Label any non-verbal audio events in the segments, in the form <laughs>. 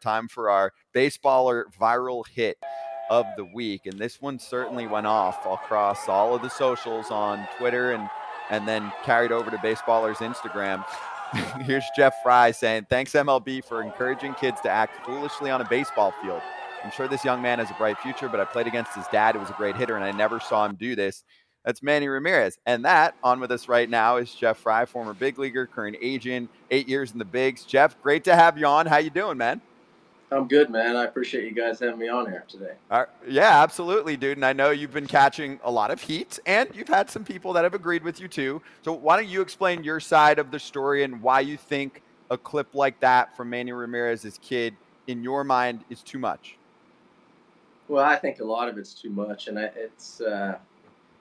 time for our baseballer viral hit of the week. And this one certainly went off across all of the socials on Twitter and and then carried over to baseballers Instagram. <laughs> Here's Jeff Frye saying, Thanks, MLB, for encouraging kids to act foolishly on a baseball field. I'm sure this young man has a bright future, but I played against his dad, who was a great hitter, and I never saw him do this. That's Manny Ramirez. And that on with us right now is Jeff Frye, former big leaguer, current agent, eight years in the bigs. Jeff, great to have you on. How you doing, man? I'm good, man. I appreciate you guys having me on here today. Uh, yeah, absolutely, dude. And I know you've been catching a lot of heat, and you've had some people that have agreed with you too. So why don't you explain your side of the story and why you think a clip like that from Manny Ramirez's kid, in your mind, is too much? Well, I think a lot of it's too much, and it's uh,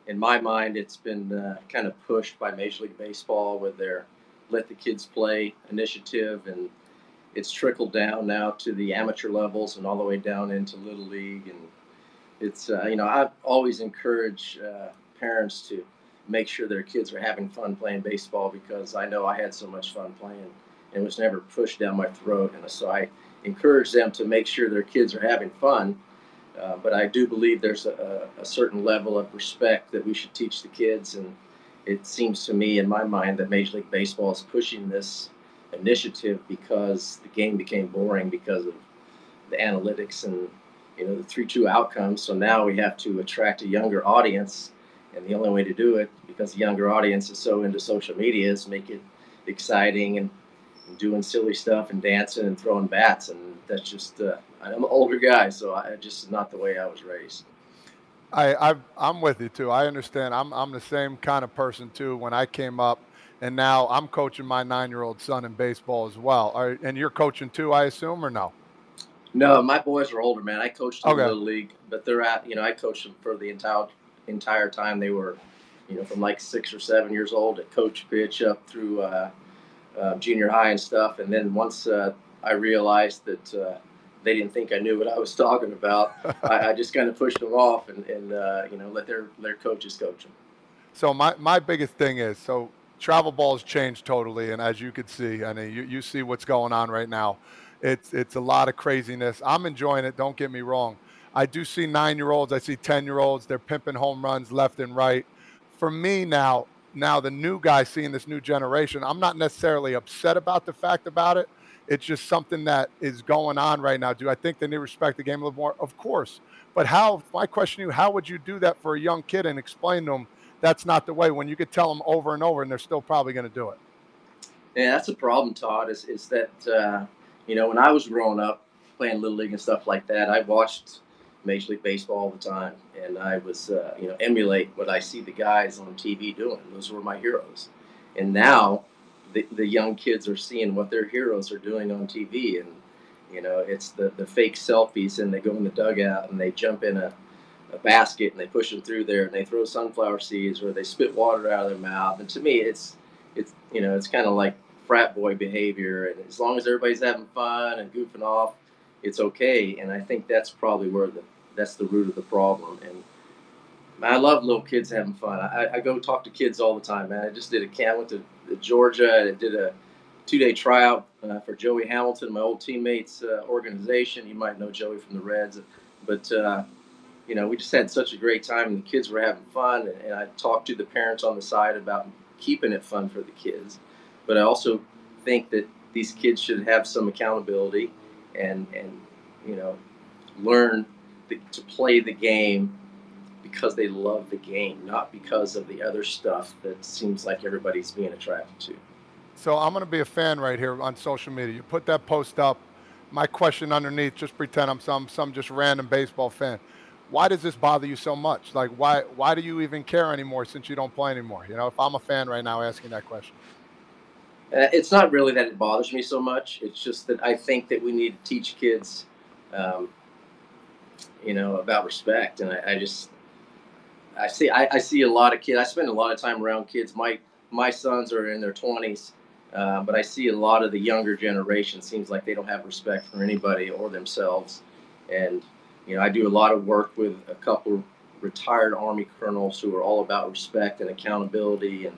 in my mind, it's been uh, kind of pushed by Major League Baseball with their "Let the Kids Play" initiative and it's trickled down now to the amateur levels and all the way down into little league. And it's uh, you know i always encourage uh, parents to make sure their kids are having fun playing baseball because i know i had so much fun playing and it was never pushed down my throat. And so i encourage them to make sure their kids are having fun. Uh, but i do believe there's a, a certain level of respect that we should teach the kids. And it seems to me in my mind that major league baseball is pushing this initiative because the game became boring because of the analytics and you know the three two outcomes. So now we have to attract a younger audience, and the only way to do it because the younger audience is so into social media is make it exciting and, and doing silly stuff and dancing and throwing bats, and that's just uh, I'm an older guy, so I just not the way I was raised. I, I I'm with you too. I understand. I'm I'm the same kind of person too. When I came up, and now I'm coaching my nine-year-old son in baseball as well. Are, and you're coaching too, I assume, or no? No, my boys are older, man. I coached in okay. the league, but they're at you know I coached them for the entire entire time they were, you know, from like six or seven years old at coach pitch up through uh, uh, junior high and stuff. And then once uh, I realized that uh, they didn't think I knew what I was <laughs> talking about, I, I, just kind of pushed them off and, and uh, you know let their their coaches coach them. So my my biggest thing is so travel ball has changed totally, and as you can see, I mean, you, you see what's going on right now. It's it's a lot of craziness. I'm enjoying it. Don't get me wrong. I do see nine year olds. I see ten year olds. They're pimping home runs left and right. For me now, now the new guy seeing this new generation, I'm not necessarily upset about the fact about it. It's just something that is going on right now. Do I think they need to respect the game a little more? Of course. But how? My question to you: How would you do that for a young kid and explain to them? That's not the way. When you could tell them over and over, and they're still probably going to do it. Yeah, that's a problem, Todd. Is is that uh, you know when I was growing up playing little league and stuff like that, I watched Major League Baseball all the time, and I was uh, you know emulate what I see the guys on TV doing. Those were my heroes, and now the, the young kids are seeing what their heroes are doing on TV, and you know it's the the fake selfies, and they go in the dugout and they jump in a a basket and they push them through there and they throw sunflower seeds or they spit water out of their mouth. And to me, it's it's you know it's kind of like frat boy behavior. And as long as everybody's having fun and goofing off, it's okay. And I think that's probably where the that's the root of the problem. And I love little kids having fun. I, I go talk to kids all the time, man. I just did a camp, went to, Georgia, and did a two-day tryout uh, for Joey Hamilton, my old teammates' uh, organization. You might know Joey from the Reds, but uh, you know, we just had such a great time and the kids were having fun. And, and I talked to the parents on the side about keeping it fun for the kids. But I also think that these kids should have some accountability and, and you know, learn the, to play the game because they love the game, not because of the other stuff that seems like everybody's being attracted to. So I'm going to be a fan right here on social media. You put that post up. My question underneath, just pretend I'm some some just random baseball fan why does this bother you so much? Like, why why do you even care anymore since you don't play anymore? You know, if I'm a fan right now asking that question. Uh, it's not really that it bothers me so much. It's just that I think that we need to teach kids, um, you know, about respect. And I, I just, I see, I, I, see a lot of kids. I spend a lot of time around kids. My my sons are in their twenties, uh, but I see a lot of the younger generation. Seems like they don't have respect for anybody or themselves, and you know, I do a lot of work with a couple retired Army colonels who are all about respect and accountability, and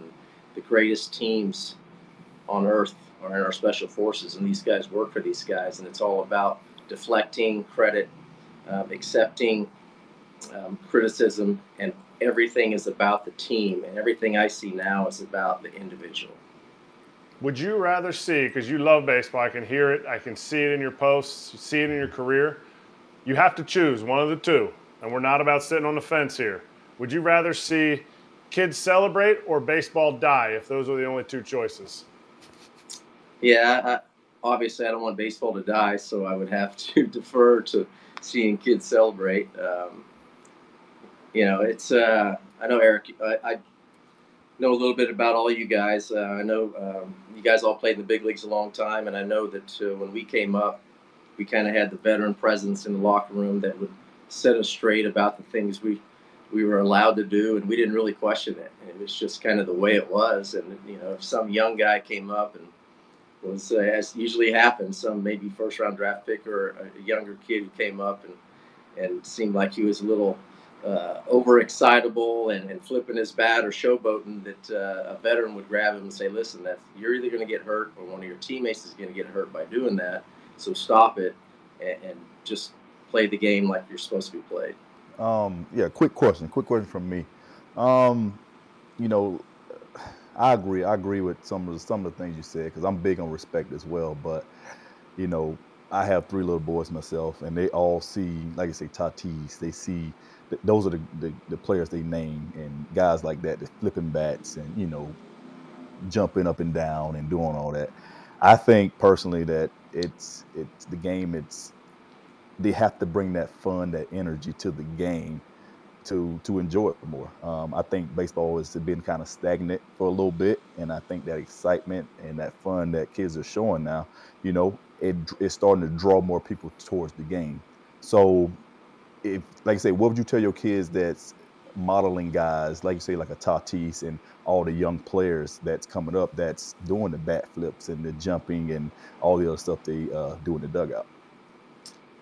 the greatest teams on earth are in our special forces, and these guys work for these guys, and it's all about deflecting credit, um, accepting um, criticism, and everything is about the team. And everything I see now is about the individual. Would you rather see, because you love baseball, I can hear it, I can see it in your posts, see it in your career. You have to choose one of the two, and we're not about sitting on the fence here. Would you rather see kids celebrate or baseball die if those are the only two choices? Yeah, I, obviously I don't want baseball to die, so I would have to <laughs> defer to seeing kids celebrate. Um, you know, it's uh, I know Eric, I, I, know a little bit about all you guys. Uh, I know um, you guys all played in the big leagues a long time, and I know that uh, when we came up, we kind of had the veteran presence in the locker room that would set us straight about the things we we were allowed to do, and we didn't really question it. It was just kind of the way it was. And you know, if some young guy came up and was, uh, as usually happens, some maybe first round draft pick or a younger kid who came up and and seemed like he was a little uh, overexcitable and, and flipping his bat or showboating, that uh, a veteran would grab him and say, "Listen, that you're either going to get hurt or one of your teammates is going to get hurt by doing that. So stop it and, and just play the game like you're supposed to be played." Um, yeah, quick question. Quick question from me. Um, you know, I agree. I agree with some of the, some of the things you said because I'm big on respect as well. But you know, I have three little boys myself, and they all see, like I say, Tatis. They see th- those are the, the, the players they name, and guys like that, the flipping bats, and you know, jumping up and down and doing all that. I think personally that it's it's the game. It's they have to bring that fun, that energy to the game to to enjoy it more. Um, I think baseball has been kind of stagnant for a little bit, and I think that excitement and that fun that kids are showing now, you know, it, it's starting to draw more people towards the game. So, if like I say, what would you tell your kids that's modeling guys, like you say, like a Tatis and all the young players that's coming up that's doing the bat flips and the jumping and all the other stuff they uh, do in the dugout?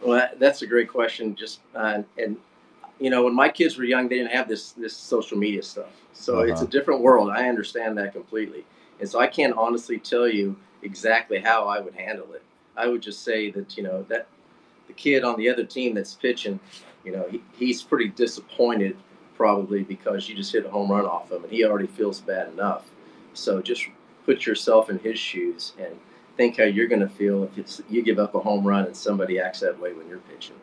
Well, that's a great question. Just uh, and you know, when my kids were young, they didn't have this this social media stuff, so uh-huh. it's a different world. I understand that completely, and so I can't honestly tell you exactly how I would handle it. I would just say that you know that the kid on the other team that's pitching, you know, he, he's pretty disappointed probably because you just hit a home run off him, and he already feels bad enough. So just put yourself in his shoes and think how you're going to feel if you give up a home run and somebody acts that way when you're pitching.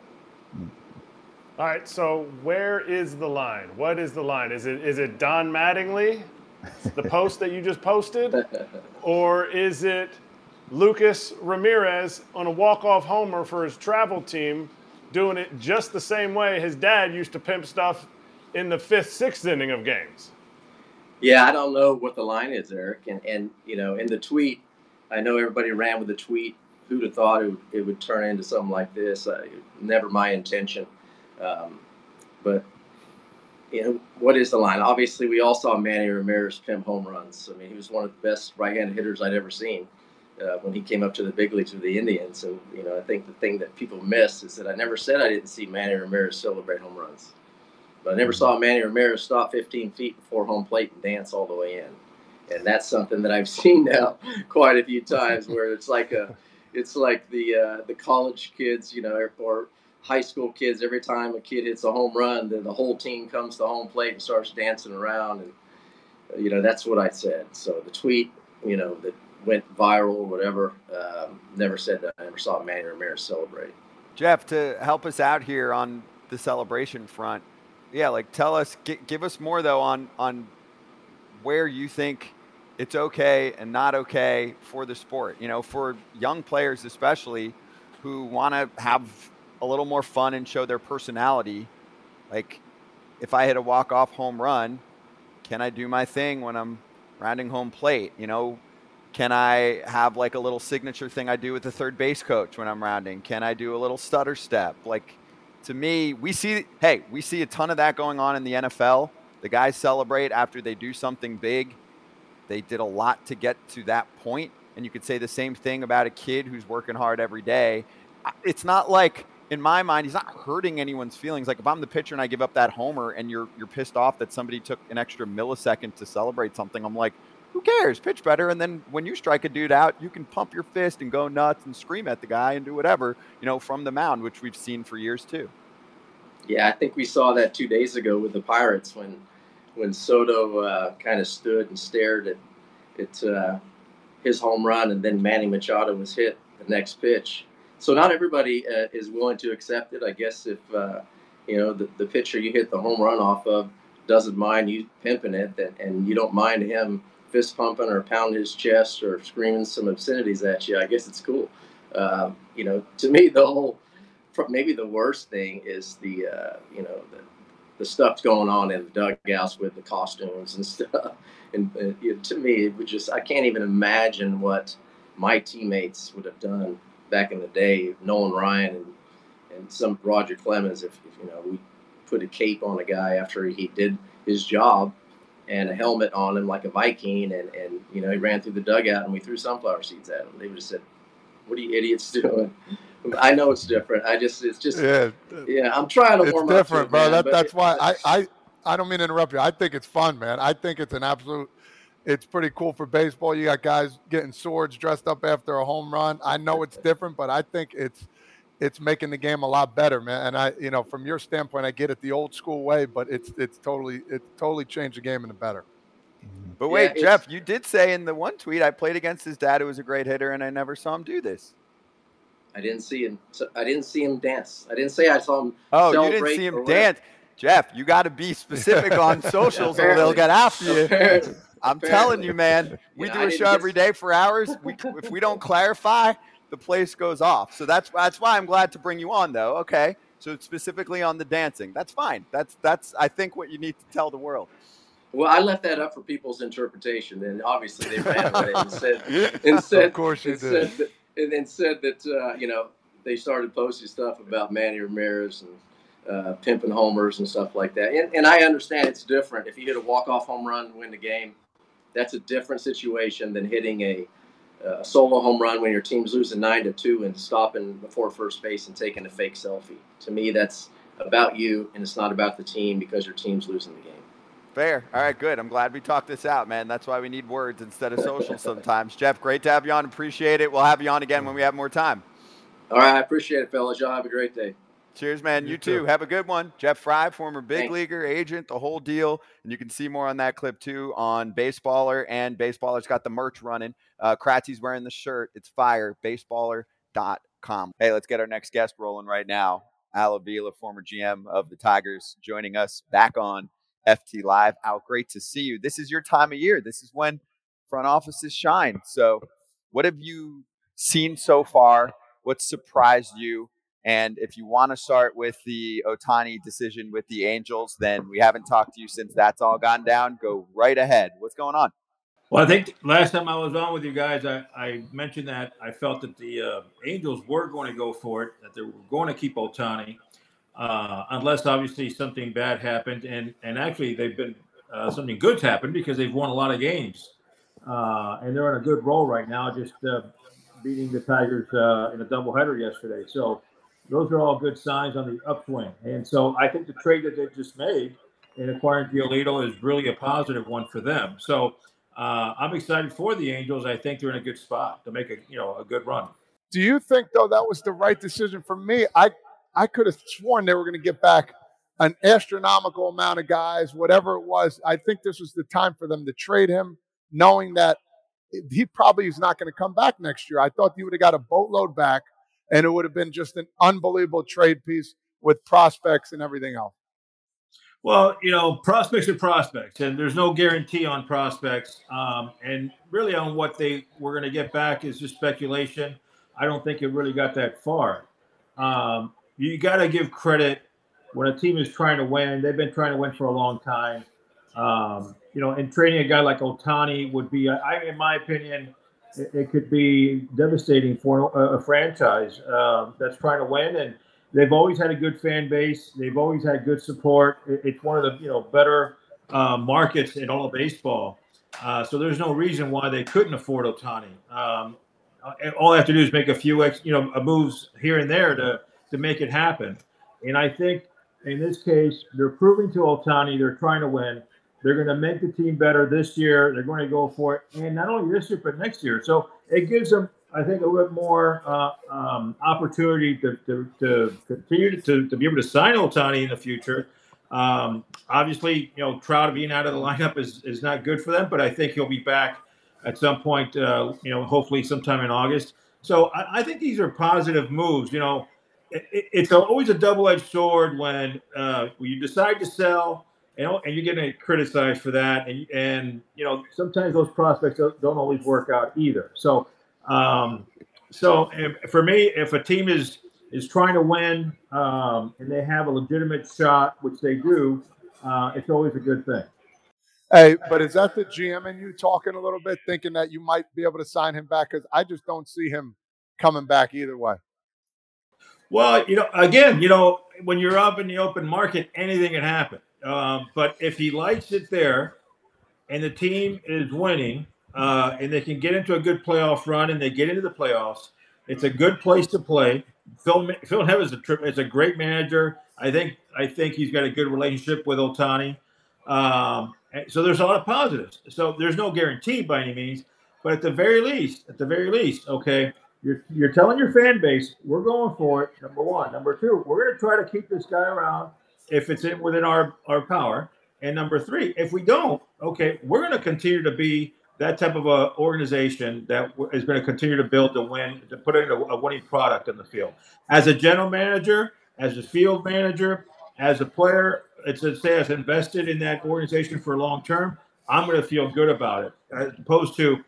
All right, so where is the line? What is the line? Is it is it Don Mattingly, the <laughs> post that you just posted, <laughs> or is it Lucas Ramirez on a walk-off homer for his travel team, doing it just the same way his dad used to pimp stuff in the fifth, sixth inning of games? Yeah, I don't know what the line is, Eric, and and you know, in the tweet, I know everybody ran with the tweet. Who'd have thought it would, it would turn into something like this? Uh, never my intention. Um, but you know, what is the line? Obviously, we all saw Manny Ramirez pimp home runs. I mean, he was one of the best right-handed hitters I'd ever seen uh, when he came up to the big leagues with the Indians. So, you know, I think the thing that people miss is that I never said I didn't see Manny Ramirez celebrate home runs, but I never saw Manny Ramirez stop 15 feet before home plate and dance all the way in. And that's something that I've <laughs> seen now quite a few times where it's like a it's like the uh, the college kids you know or high school kids every time a kid hits a home run then the whole team comes to home plate and starts dancing around and you know that's what I said. So the tweet you know that went viral or whatever um, never said that I never saw Manny Ramirez celebrate. Jeff to help us out here on the celebration front yeah like tell us g- give us more though on on where you think it's okay and not okay for the sport. You know, for young players especially who want to have a little more fun and show their personality. Like, if I hit a walk off home run, can I do my thing when I'm rounding home plate? You know, can I have like a little signature thing I do with the third base coach when I'm rounding? Can I do a little stutter step? Like, to me, we see, hey, we see a ton of that going on in the NFL. The guys celebrate after they do something big they did a lot to get to that point, and you could say the same thing about a kid who's working hard every day. It's not like in my mind, he's not hurting anyone's feelings. Like if I'm the pitcher and I give up that homer and you're you're pissed off that somebody took an extra millisecond to celebrate something, I'm like, who cares? Pitch better. And then when you strike a dude out, you can pump your fist and go nuts and scream at the guy and do whatever, you know, from the mound, which we've seen for years too. Yeah, I think we saw that two days ago with the Pirates when when Soto uh, kind of stood and stared at at uh, his home run, and then Manny Machado was hit the next pitch. So not everybody uh, is willing to accept it. I guess if uh, you know the, the pitcher you hit the home run off of doesn't mind you pimping it, and you don't mind him fist pumping or pounding his chest or screaming some obscenities at you, I guess it's cool. Uh, you know, <laughs> to me, the whole maybe the worst thing is the uh, you know the the stuff going on in the dugouts with the costumes and <laughs> stuff. And you know, to me, it would just I can't even imagine what my teammates would have done back in the day, Nolan Ryan and and some Roger Clemens, if, if you know we put a cape on a guy after he did his job and a helmet on him like a Viking, and, and you know he ran through the dugout and we threw sunflower seeds at him. They would have said, "What are you idiots <laughs> doing?" I know it's different. I just it's just yeah, yeah. I'm trying to it's warm different, up. bro. Man, that, that's it, why I, I I don't mean to interrupt you. I think it's fun, man. I think it's an absolute. It's pretty cool for baseball. You got guys getting swords dressed up after a home run. I know it's different, but I think it's it's making the game a lot better, man. And I, you know, from your standpoint, I get it the old school way, but it's it's totally it totally changed the game in the better. Mm-hmm. But wait, yeah, Jeff, you did say in the one tweet I played against his dad, who was a great hitter, and I never saw him do this. I didn't see him. I didn't see him dance. I didn't say I saw him. Oh, you didn't see him dance, Jeff. You got to be specific <laughs> on socials, or they'll get after you. Apparently. I'm Apparently. telling you, man. We do a show every day for hours. We, if we don't clarify, the place goes off. So that's that's why I'm glad to bring you on, though. Okay, so specifically on the dancing, that's fine. That's that's I think what you need to tell the world. Well, I left that up for people's interpretation, and obviously they ran with it and said, <laughs> and said, of course you and did. Said that, and then said that uh, you know they started posting stuff about Manny Ramirez and uh, pimping homers and stuff like that. And, and I understand it's different. If you hit a walk off home run and win the game, that's a different situation than hitting a a solo home run when your team's losing nine to two and stopping before first base and taking a fake selfie. To me, that's about you, and it's not about the team because your team's losing the game. Fair. All right, good. I'm glad we talked this out, man. That's why we need words instead of social sometimes. <laughs> Jeff, great to have you on. Appreciate it. We'll have you on again when we have more time. All right, I appreciate it, fellas. Y'all have a great day. Cheers, man. You, you too. too. Have a good one. Jeff Frye, former big Thanks. leaguer, agent, the whole deal. And you can see more on that clip too on Baseballer and Baseballer's got the merch running. Uh, Kratzy's wearing the shirt. It's fire. Baseballer.com. Hey, let's get our next guest rolling right now. Al Avila, former GM of the Tigers, joining us back on FT Live. Al, great to see you. This is your time of year. This is when front offices shine. So, what have you seen so far? What surprised you? And if you want to start with the Ohtani decision with the Angels, then we haven't talked to you since that's all gone down. Go right ahead. What's going on? Well, I think last time I was on with you guys, I, I mentioned that I felt that the uh, Angels were going to go for it, that they were going to keep Ohtani, uh, unless obviously something bad happened. And and actually, they've been uh, something good's happened because they've won a lot of games, uh, and they're on a good roll right now, just uh, beating the Tigers uh, in a doubleheader yesterday. So those are all good signs on the upswing. And so I think the trade that they just made in acquiring Giolito is really a positive one for them. So uh, I'm excited for the Angels. I think they're in a good spot to make a you know a good run. Do you think though that was the right decision for me? I I could have sworn they were going to get back an astronomical amount of guys, whatever it was. I think this was the time for them to trade him, knowing that he probably is not going to come back next year. I thought you would have got a boatload back and it would have been just an unbelievable trade piece with prospects and everything else. Well, you know, prospects are prospects, and there's no guarantee on prospects. Um, and really, on what they were going to get back is just speculation. I don't think it really got that far. Um, you got to give credit when a team is trying to win. They've been trying to win for a long time. Um, you know, and trading a guy like Ohtani would be, I, in my opinion, it, it could be devastating for a, franchise uh, that's trying to win. And they've always had a good fan base. They've always had good support. It, it's one of the you know better uh, markets in all of baseball. Uh, so there's no reason why they couldn't afford Ohtani. Um, all they have to do is make a few ex, you know moves here and there to to make it happen. And I think in this case, they're proving to Ohtani they're trying to win They're going to make the team better this year. They're going to go for it, and not only this year but next year. So it gives them, I think, a little bit more uh, um, opportunity to, to, to continue to, to be able to sign Ohtani in the future. Um, obviously, you know, Trout being out of the lineup is, is not good for them, but I think he'll be back at some point, uh, you know, hopefully sometime in August. So I, I think these are positive moves. You know, it, it's always a double edged sword when, uh, when you decide to sell and, and you're getting criticized for that. And, and, you know, sometimes those prospects don't, don't always work out either. So, um, so for me, if a team is, is trying to win um, and they have a legitimate shot, which they do, uh, it's always a good thing. Hey, but is that the GM and you talking a little bit, thinking that you might be able to sign him back? Because I just don't see him coming back either way. Well, you know, again, you know, when you're up in the open market, anything can happen. Um, but if he likes it there, and the team is winning, uh, and they can get into a good playoff run, and they get into the playoffs, it's a good place to play. Phil Phil Nevin is a trip. It's a great manager. I think I think he's got a good relationship with Ohtani. Um, so there's a lot of positives. So there's no guarantee by any means, but at the very least, at the very least, okay, you're you're telling your fan base we're going for it. Number one, number two, we're going to try to keep this guy around if it's in within our our power. And number three, if we don't, okay, we're going to continue to be that type of a organization that is going to continue to build to win, to put in a, a winning product in the field. As a general manager, as a field manager, as a player, it's to say I've invested in that organization for long term. I'm going to feel good about it, as opposed to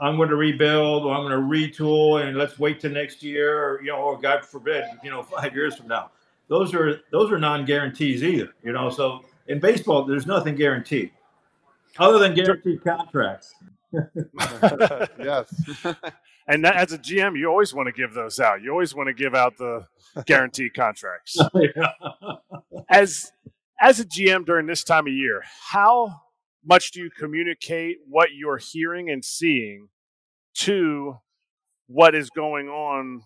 I'm going to rebuild or I'm going to retool and let's wait till next year, or you know, or God forbid, you know, <laughs> five years from now. Those are those are non guarantees either, you know. So in baseball, there's nothing guaranteed other than guaranteed contracts. <laughs> yes. <laughs> and that, as a GM, you always want to give those out. You always want to give out the guaranteed <laughs> contracts. As as a GM during this time of year, how much do you communicate what you're hearing and seeing to what is going on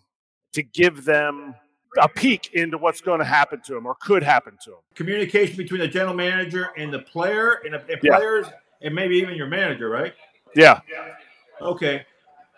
to give them a peek into what's going to happen to them or could happen to them? Communication between the general manager and the player and, the, yeah. players and maybe even your manager, right? Yeah. Okay.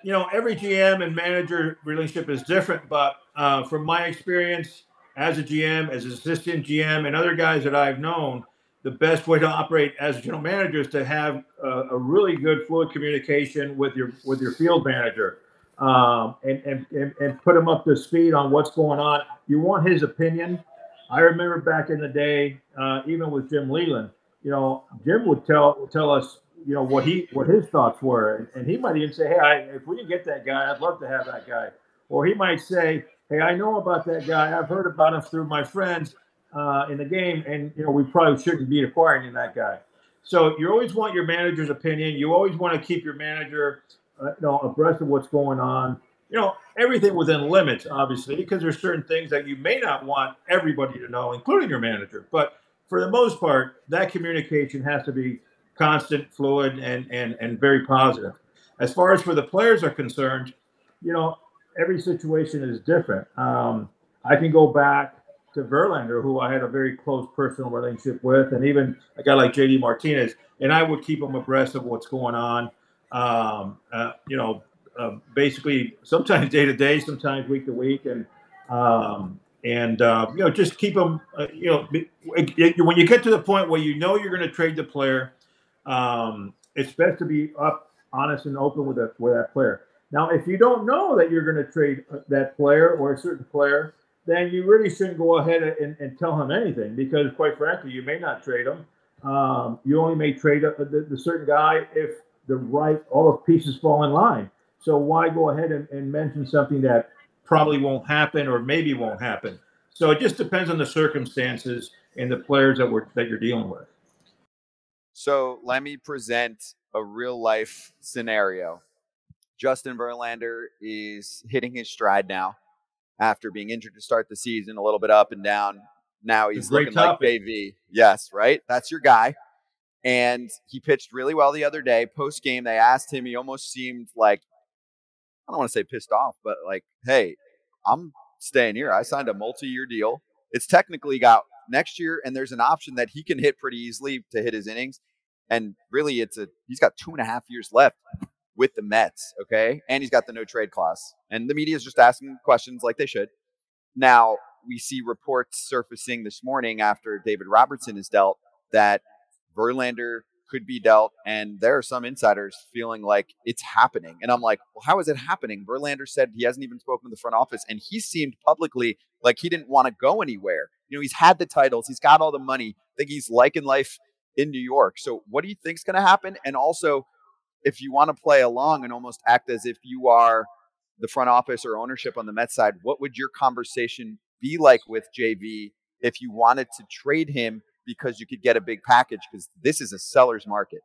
You know, every GM and manager relationship is different, but uh, from my experience as a GM, as an assistant GM, and other guys that I've known, the best way to operate as a general manager is to have a, a really good fluid communication with your with your field manager um, and, and, and, and put him up to speed on what's going on. You want his opinion. I remember back in the day, uh, even with Jim Leyland, you know, Jim would tell tell us, you know, what he what his thoughts were, and, and he might even say, "Hey, I, if we can get that guy, I'd love to have that guy," or he might say, "Hey, I know about that guy. I've heard about him through my friends uh, in the game, and you know, we probably shouldn't be acquiring that guy." So you always want your manager's opinion. You always want to keep your manager, uh, you know, abreast of what's going on. You know, everything within limits, obviously, because there's certain things that you may not want everybody to know, including your manager. But for the most part, that communication has to be constant, fluid, and and and very positive. As far as for the players are concerned, you know, every situation is different. Um, I can go back to Verlander, who I had a very close personal relationship with, and even a guy like JD Martinez, and I would keep them abreast of what's going on. Um, uh, you know, uh, basically sometimes <laughs> day to day, sometimes week to week, and um, and uh, you know just keep them. Uh, you know, when you get to the point where you know you're going to trade the player, um, it's best to be up, honest, and open with that with that player. Now, if you don't know that you're going to trade uh, that player or a certain player, then you really shouldn't go ahead and, and tell him anything because, quite frankly, you may not trade him. Um, you only may trade the, the, certain guy if the right all the pieces fall in line. So why go ahead and, and mention something that probably won't happen or maybe won't happen. So it just depends on the circumstances and the players that we're that you're dealing with. So let me present a real life scenario. Justin Verlander is hitting his stride now after being injured to start the season, a little bit up and down. Now he's looking topic. like Baby. Yes, right? That's your guy. And he pitched really well the other day. Post game, they asked him, he almost seemed like I don't want to say pissed off, but like, hey, I'm staying here. I signed a multi-year deal. It's technically got next year, and there's an option that he can hit pretty easily to hit his innings. And really, it's a he's got two and a half years left with the Mets. Okay, and he's got the no trade clause, and the media is just asking questions like they should. Now we see reports surfacing this morning after David Robertson is dealt that Verlander could be dealt, and there are some insiders feeling like it's happening. And I'm like, well, how is it happening? Verlander said he hasn't even spoken to the front office, and he seemed publicly like he didn't want to go anywhere. You know, he's had the titles, he's got all the money. I think he's liking life in New York. So, what do you think's going to happen? And also, if you want to play along and almost act as if you are the front office or ownership on the Mets side, what would your conversation be like with JV if you wanted to trade him because you could get a big package because this is a seller's market.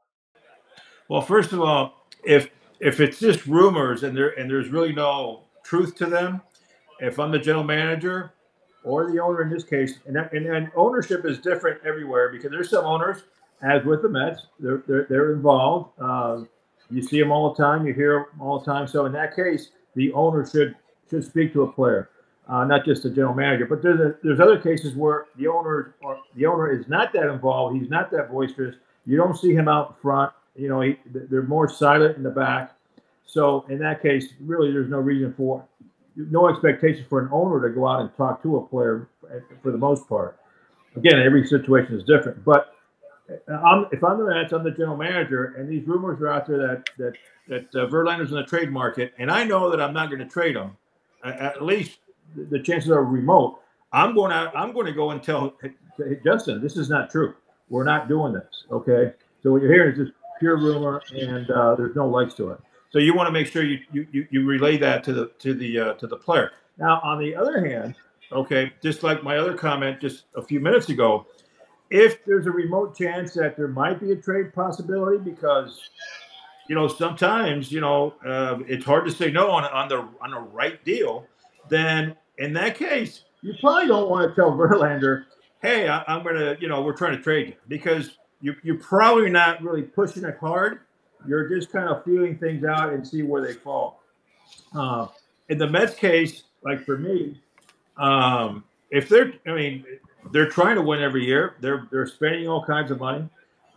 Well, first of all, if if it's just rumors and there and there's really no truth to them, if I'm the general manager or the owner in this case, and and, and ownership is different everywhere because there's some owners, as with the Mets, they're they're, they're involved. Uh, you see them all the time, you hear them all the time. So in that case, the owner should should speak to a player uh, not just the general manager. But there's a, there's other cases where the owner or the owner is not that involved. He's not that boisterous. You don't see him out front. You know, he, they're more silent in the back. So in that case, really, there's no reason for no expectation for an owner to go out and talk to a player for the most part. Again, every situation is different. But uh, I'm, if I'm the Mets, I'm the general manager, and these rumors are out there that that that uh, Verlander's in the trade market, and I know that I'm not going to trade him. At least the chances are remote. I'm going to I'm going to go and tell hey, Justin, this is not true. We're not doing this. Okay. So what you're hearing is just pure rumor, and uh, there's no legs to it. So you want to make sure you, you you relay that to the to the uh, to the player. Now, on the other hand, okay, just like my other comment just a few minutes ago, if there's a remote chance that there might be a trade possibility, because you know sometimes you know uh, it's hard to say no on on the on the right deal, then in that case, you probably don't want to tell Verlander, hey, I, am going to, you know, we're trying to trade you because you, you're probably not really pushing it hard. You're just kind of feeling things out and see where they fall. Uh, in the Mets case, like for me, um, if they're, I mean, they're trying to win every year. They're they're spending all kinds of money.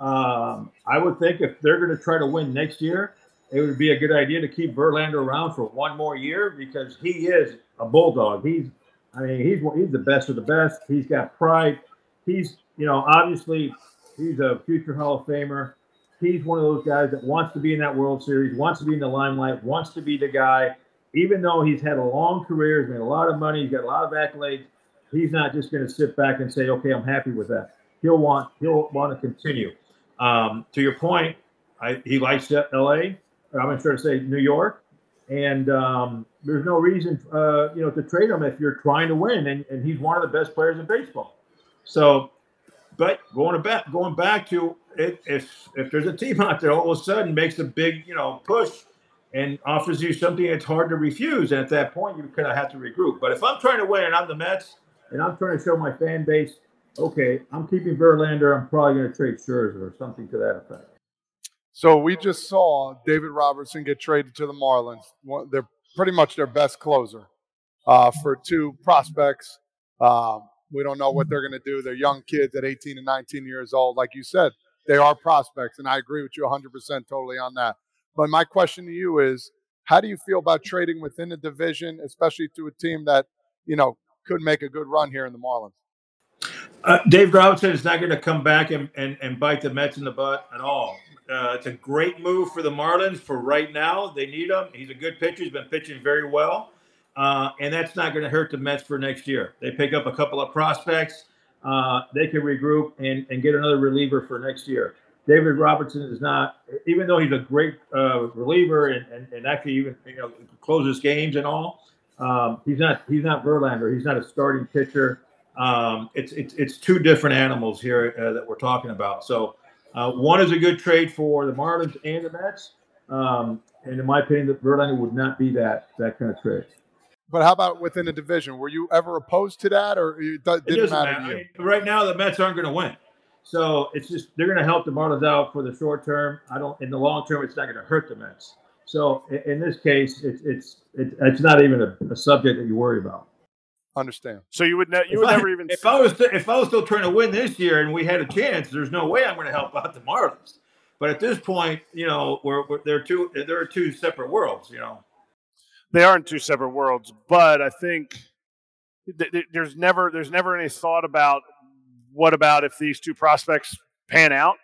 Um, I would think if they're going to try to win next year, it would be a good idea to keep Verlander around for one more year because he is a bulldog. He's, I mean, he's he's the best of the best. He's got pride. He's, you know, obviously he's a future Hall of Famer. He's one of those guys that wants to be in that World Series, wants to be in the limelight, wants to be the guy. Even though he's had a long career, he's made a lot of money, he's got a lot of accolades. He's not just going to sit back and say, "Okay, I'm happy with that." He'll want he'll want to continue. Um, to your point, I, he likes L.A. Or I'm going to say New York, and um, there's no reason, uh, you know, to trade him if you're trying to win, and, and he's one of the best players in baseball. So, but going back, going back to it, if if there's a team out there all of a sudden makes a big, you know, push and offers you something that's hard to refuse, and at that point you kind of have to regroup. But if I'm trying to win and I'm the Mets and I'm trying to show my fan base, okay, I'm keeping Verlander, I'm probably going to trade Scherzer or something to that effect. So we just saw David Robertson get traded to the Marlins. They're pretty much their best closer uh, for two prospects. Um, we don't know what they're going to do. They're young kids at 18 and 19 years old. Like you said, they are prospects, and I agree with you 100% totally on that. But my question to you is, how do you feel about trading within the division, especially to a team that you know could make a good run here in the Marlins? Uh, Dave Robinson is not going to come back and, and, and bite the Mets in the butt at all. Uh, it's a great move for the Marlins for right now. They need him. He's a good pitcher. He's been pitching very well. Uh, and that's not going to hurt the Mets for next year. They pick up a couple of prospects. Uh, they can regroup and, and get another reliever for next year. David Robertson is not, even though he's a great uh, reliever and, and, and, actually even you know closes games and all. Um, he's not he's not Verlander. He's not a starting pitcher. Um, it's it's it's two different animals here uh, that we're talking about. So uh, one is a good trade for the Marlins and the Mets. Um, and in my opinion, that Verlander would not be that that kind of trade. But how about within the division? Were you ever opposed to that, or it didn't it matter, matter. to you? I mean, right now, the Mets aren't going to win, so it's just they're going to help the Marlins out for the short term. I don't. In the long term, it's not going to hurt the Mets. So in, in this case, it's it's it's not even a, a subject that you worry about understand. So you would ne- you if would I, never even if I was if I was still trying to win this year and we had a chance, there's no way I'm going to help out the Marlins. But at this point, you know, we're, we're they're two there are two separate worlds. You know, they are in two separate worlds. But I think th- th- there's never there's never any thought about what about if these two prospects pan out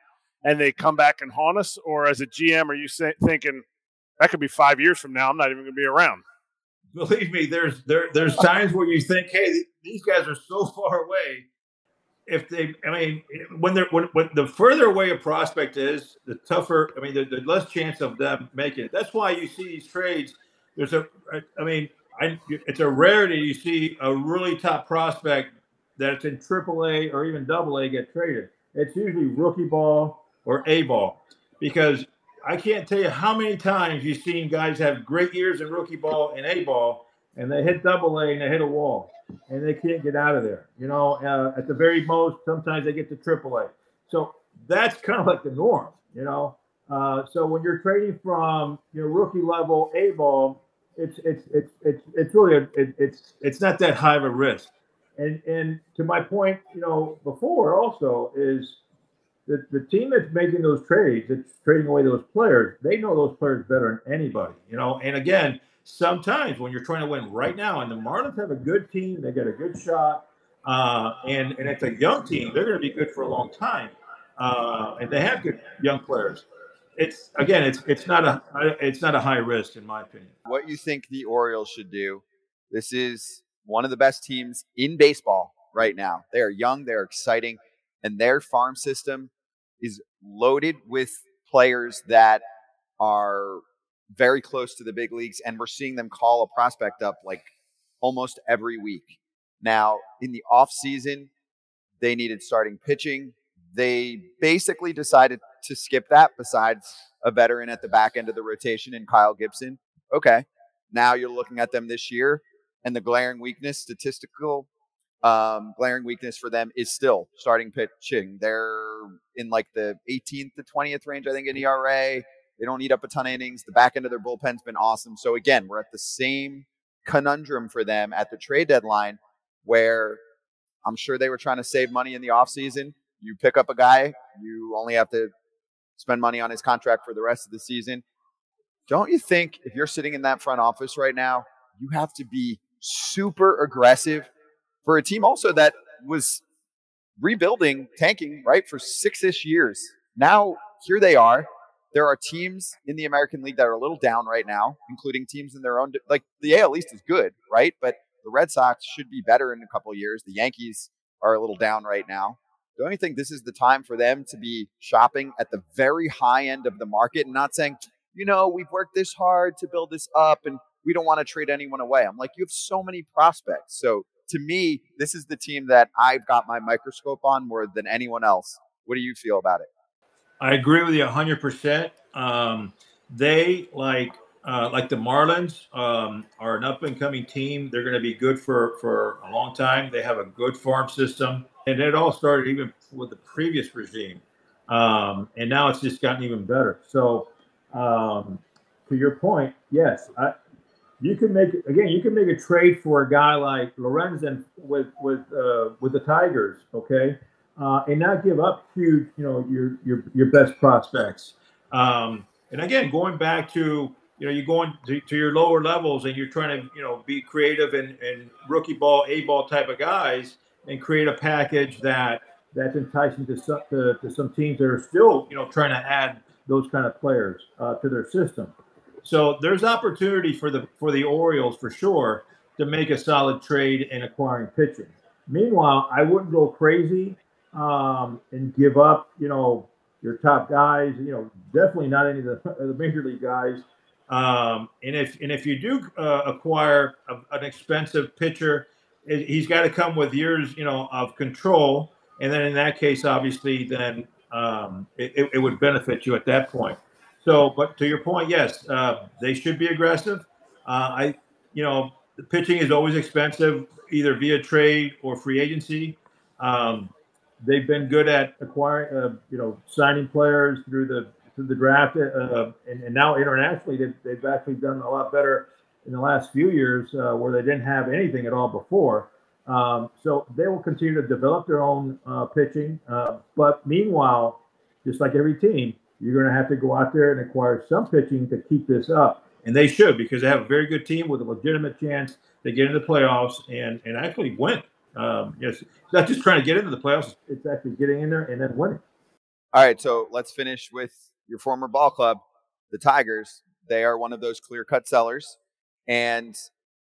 and they come back and haunt us, or as a GM, are you say, thinking that could be five years from now? I'm not even going to be around. <laughs> Believe me, there's there there's times where you think, hey, these guys are so far away if they, I mean, when they're when, when the further away a prospect is, the tougher. I mean, the, the less chance of them making it. That's why you see these trades. There's a, I mean, I, it's a rarity you see a really top prospect that's in AAA or even AA get traded. It's usually rookie ball or A ball because I can't tell you how many times you've seen guys have great years in rookie ball and A ball, and they hit double A and they hit a wall and they can't get out of there. You know, uh, at the very most, sometimes they get to triple A. So that's kind of like the norm. You know, uh, so when you're trading from your rookie level A ball, it's it's it's it's it's really a, it, it's it's not that high of a risk. And and to my point, you know, before also is the, the team that's making those trades, that's trading away those players, they know those players better than anybody, you know. And again, sometimes when you're trying to win right now, and the Marlins have a good team, they got a good shot, uh, and and it's a young team, they're going to be good for a long time, uh, and they have good young players. It's again, it's it's not a it's not a high risk in my opinion. What you think the Orioles should do? This is one of the best teams in baseball right now. They are young, they're exciting, and their farm system is loaded with players that are very close to the big leagues, and we're seeing them call a prospect up like almost every week. Now, in the off season, they needed starting pitching. They basically decided to skip that besides a veteran at the back end of the rotation in Kyle Gibson. Okay. Now you're looking at them this year, and the glaring weakness, statistical um, glaring weakness for them is still starting pitching. They're in like the 18th to 20th range, I think, in ERA. They don't eat up a ton of innings. The back end of their bullpen's been awesome. So again, we're at the same conundrum for them at the trade deadline where I'm sure they were trying to save money in the offseason. You pick up a guy, you only have to spend money on his contract for the rest of the season. Don't you think if you're sitting in that front office right now, you have to be super aggressive for a team also that was rebuilding, tanking, right, for six ish years. Now, here they are there are teams in the American League that are a little down right now, including teams in their own. Like the AL East is good, right? But the Red Sox should be better in a couple years. The Yankees are a little down right now. Don't you think this is the time for them to be shopping at the very high end of the market and not saying, you know, we've worked this hard to build this up and we don't want to trade anyone away? I'm like, you have so many prospects. So to me, this is the team that I've got my microscope on more than anyone else. What do you feel about it? I agree with you 100%. Um, they, like uh, like the Marlins, um, are an up and coming team. They're going to be good for, for a long time. They have a good farm system. And it all started even with the previous regime. Um, and now it's just gotten even better. So, um, to your point, yes, I, you can make again. You can make a trade for a guy like Lorenzen with with uh, with the Tigers, okay, uh, and not give up huge, you know, your your your best prospects. Um, and again, going back to you know, you're going to, to, your lower levels and you're trying to you know be creative and, and rookie ball, a ball type of guys, and create a package that that's enticing to some to, to some teams that are still you know trying to add those kind of players uh, to their system. So there's opportunity for the for the Orioles for sure to make a solid trade in acquiring pitching. Meanwhile, I wouldn't go crazy um, and give up, you know, your top guys. You know, definitely not any of the, <laughs> the major league guys. Um, and if and if you do uh, acquire a, an expensive pitcher, it, he's got to come with years, you know, of control. And then in that case, obviously, then um, it, it, would benefit you at that point. So, but to your point, yes, uh, they should be aggressive. Uh, I, you know, the pitching is always expensive, either via trade or free agency. Um, they've been good at acquiring, uh, you know, signing players through the through the draft, uh, and, and, now internationally, they've, they've actually done a lot better in the last few years, uh, where they didn't have anything at all before. Um, so they will continue to develop their own uh, pitching, but meanwhile, just like every team, you're going to have to go out there and acquire some pitching to keep this up. And they should because they have a very good team with a legitimate chance to get into the playoffs and, and actually win. Um, yes, not just trying to get into the playoffs; it's actually getting in there and then winning. All right, so let's finish with your former ball club, the Tigers. They are one of those clear-cut sellers, and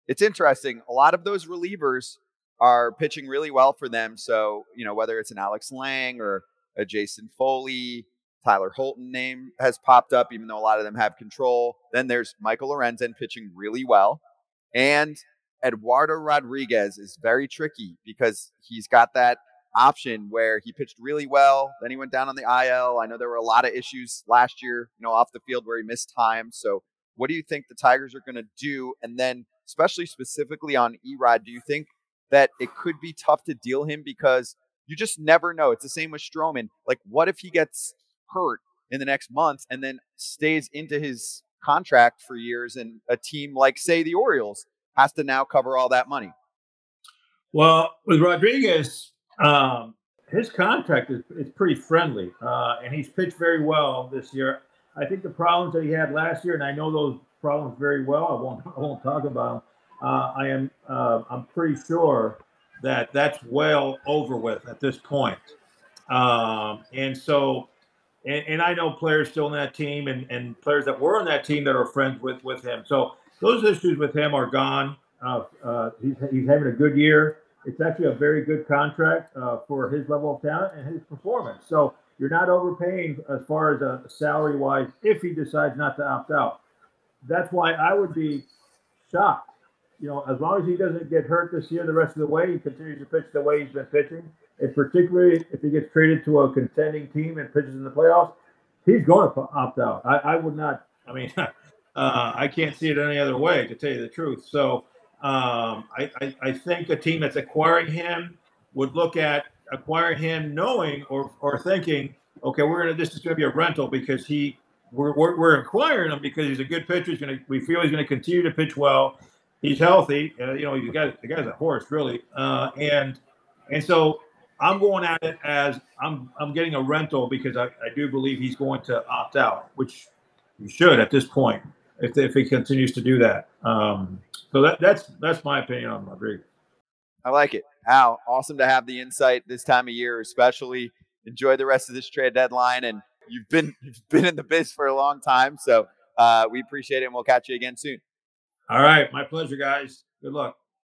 it's interesting. A lot of those relievers are pitching really well for them. So you know whether it's an Alex Lange or a Jason Foley, Tyler Holton name has popped up, even though a lot of them have control. Then there's Michael Lorenzen pitching really well, and Eduardo Rodriguez is very tricky because he's got that option where he pitched really well. Then he went down on the IL. I know there were a lot of issues last year, you know, off the field where he missed time. So, what do you think the Tigers are going to do? And then, especially specifically on Erod, do you think that it could be tough to deal him because you just never know? It's the same with Stroman. Like, what if he gets hurt in the next month and then stays into his contract for years and a team like, say, the Orioles has to now cover all that money. Well, with Rodriguez, um, his contract is, is pretty friendly, uh, and he's pitched very well this year. I think the problems that he had last year, and I know those problems very well. I won't <laughs> I won't talk about them. Uh, I am uh, I'm pretty sure that that's well over with at this point. Um, and so, and, and, I know players still in that team, and, and players that were on that team that are friends with with him. So those issues with him are gone. Uh, uh, he's, he's having a good year. It's actually a very good contract uh, for his level of talent and his performance. So you're not overpaying as far as a salary wise if he decides not to opt out. That's why I would be shocked. You know, as long as he doesn't get hurt this year, the rest of the way, he continues to pitch the way he's been pitching, and particularly if he gets traded to a contending team and pitches in the playoffs, he's going to opt out. I, I would not. I mean, <laughs> Uh, I can't see it any other way, to tell you the truth. So um, I, I, I, think a team that's acquiring him would look at acquiring him knowing or, or thinking, okay, we're gonna this is gonna be a rental because he we're, we're, we're acquiring him because he's a good pitcher. He's gonna we feel he's gonna continue to pitch well. He's healthy. Uh, you know, you got the guy's a horse really, uh, and and so I'm going at it as I'm I'm getting a rental because I, I do believe he's going to opt out, which you should at this point if, if he continues to do that. Um, so that, that's that's my opinion on Rodriguez. I like it. Al, awesome to have the insight this time of year, especially. Enjoy the rest of this trade deadline, and you've been <laughs> you've been in the biz for a long time, so uh, we appreciate it, and we'll catch you again soon. All right, my pleasure, guys. Good luck.